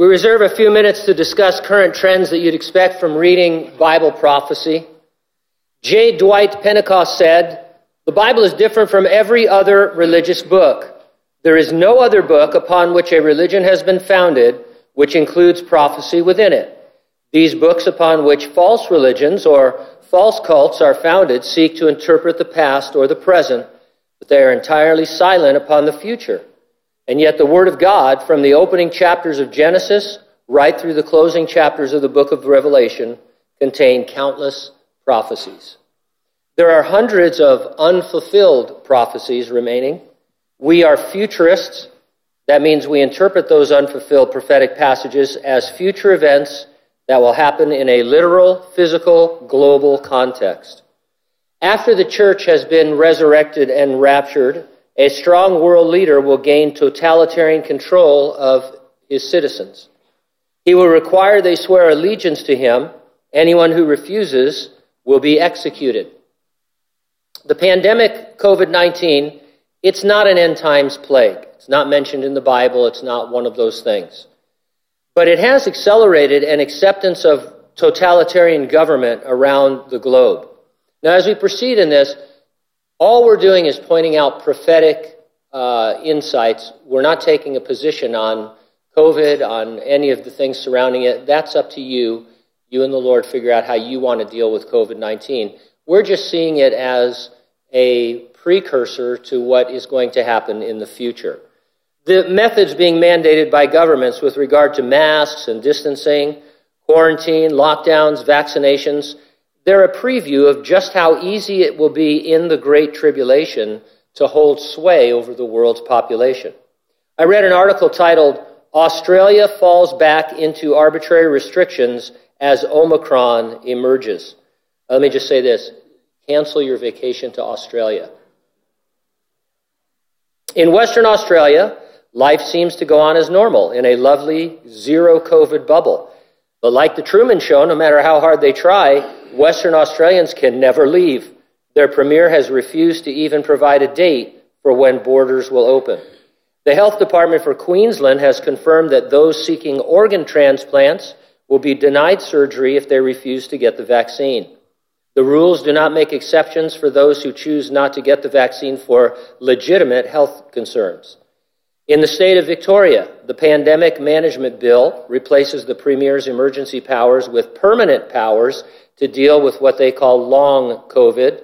We reserve a few minutes to discuss current trends that you'd expect from reading Bible prophecy. J. Dwight Pentecost said, The Bible is different from every other religious book. There is no other book upon which a religion has been founded which includes prophecy within it. These books upon which false religions or false cults are founded seek to interpret the past or the present, but they are entirely silent upon the future. And yet, the Word of God, from the opening chapters of Genesis right through the closing chapters of the book of Revelation, contain countless prophecies. There are hundreds of unfulfilled prophecies remaining. We are futurists. That means we interpret those unfulfilled prophetic passages as future events that will happen in a literal, physical, global context. After the church has been resurrected and raptured, a strong world leader will gain totalitarian control of his citizens. He will require they swear allegiance to him. Anyone who refuses will be executed. The pandemic, COVID 19, it's not an end times plague. It's not mentioned in the Bible. It's not one of those things. But it has accelerated an acceptance of totalitarian government around the globe. Now, as we proceed in this, all we're doing is pointing out prophetic uh, insights. We're not taking a position on COVID, on any of the things surrounding it. That's up to you. You and the Lord figure out how you want to deal with COVID 19. We're just seeing it as a precursor to what is going to happen in the future. The methods being mandated by governments with regard to masks and distancing, quarantine, lockdowns, vaccinations, they're a preview of just how easy it will be in the Great Tribulation to hold sway over the world's population. I read an article titled, Australia Falls Back into Arbitrary Restrictions as Omicron Emerges. Uh, let me just say this cancel your vacation to Australia. In Western Australia, life seems to go on as normal in a lovely zero COVID bubble. But like the Truman Show, no matter how hard they try, Western Australians can never leave. Their premier has refused to even provide a date for when borders will open. The health department for Queensland has confirmed that those seeking organ transplants will be denied surgery if they refuse to get the vaccine. The rules do not make exceptions for those who choose not to get the vaccine for legitimate health concerns. In the state of Victoria, the Pandemic Management Bill replaces the Premier's emergency powers with permanent powers to deal with what they call long COVID.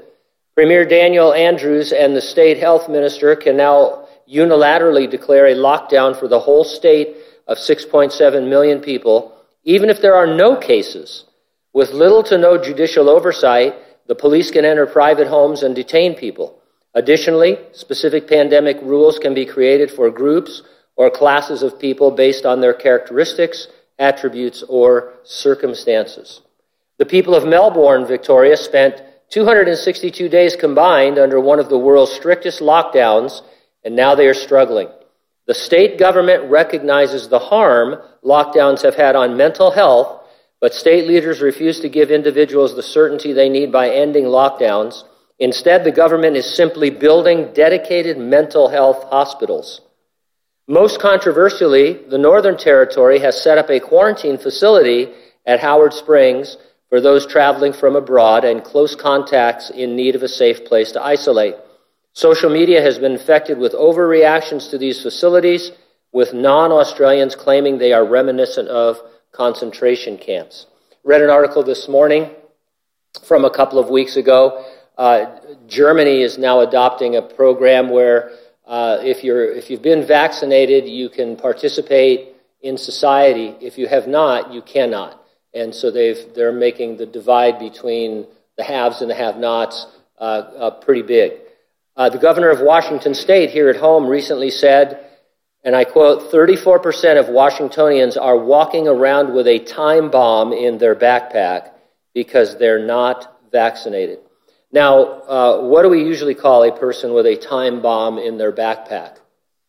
Premier Daniel Andrews and the state health minister can now unilaterally declare a lockdown for the whole state of 6.7 million people, even if there are no cases. With little to no judicial oversight, the police can enter private homes and detain people. Additionally, specific pandemic rules can be created for groups or classes of people based on their characteristics, attributes, or circumstances. The people of Melbourne, Victoria, spent 262 days combined under one of the world's strictest lockdowns, and now they are struggling. The state government recognizes the harm lockdowns have had on mental health, but state leaders refuse to give individuals the certainty they need by ending lockdowns Instead, the government is simply building dedicated mental health hospitals. Most controversially, the Northern Territory has set up a quarantine facility at Howard Springs for those traveling from abroad and close contacts in need of a safe place to isolate. Social media has been infected with overreactions to these facilities, with non Australians claiming they are reminiscent of concentration camps. Read an article this morning from a couple of weeks ago uh, Germany is now adopting a program where uh, if, you're, if you've been vaccinated, you can participate in society. If you have not, you cannot. And so they've, they're making the divide between the haves and the have nots uh, uh, pretty big. Uh, the governor of Washington state here at home recently said, and I quote, 34% of Washingtonians are walking around with a time bomb in their backpack because they're not vaccinated. Now, uh, what do we usually call a person with a time bomb in their backpack?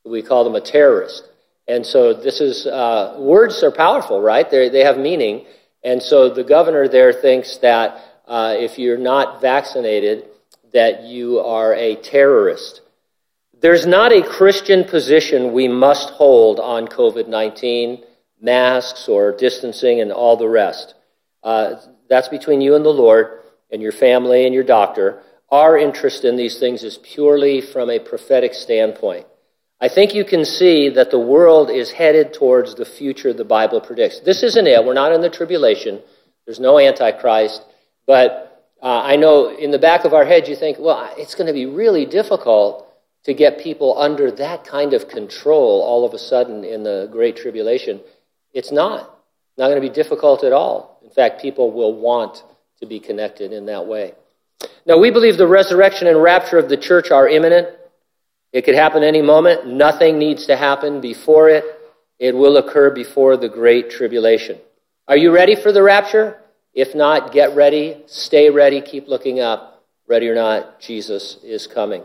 We call them a terrorist. And so this is, uh, words are powerful, right? They're, they have meaning. And so the governor there thinks that uh, if you're not vaccinated, that you are a terrorist. There's not a Christian position we must hold on COVID 19 masks or distancing and all the rest. Uh, that's between you and the Lord and your family and your doctor. Our interest in these things is purely from a prophetic standpoint. I think you can see that the world is headed towards the future the Bible predicts. This isn't it. We're not in the tribulation. There's no Antichrist. But uh, I know in the back of our head you think, well, it's going to be really difficult to get people under that kind of control all of a sudden in the Great Tribulation. It's not. Not going to be difficult at all. In fact, people will want to be connected in that way. Now, we believe the resurrection and rapture of the church are imminent. It could happen any moment. Nothing needs to happen before it. It will occur before the Great Tribulation. Are you ready for the rapture? If not, get ready, stay ready, keep looking up. Ready or not, Jesus is coming.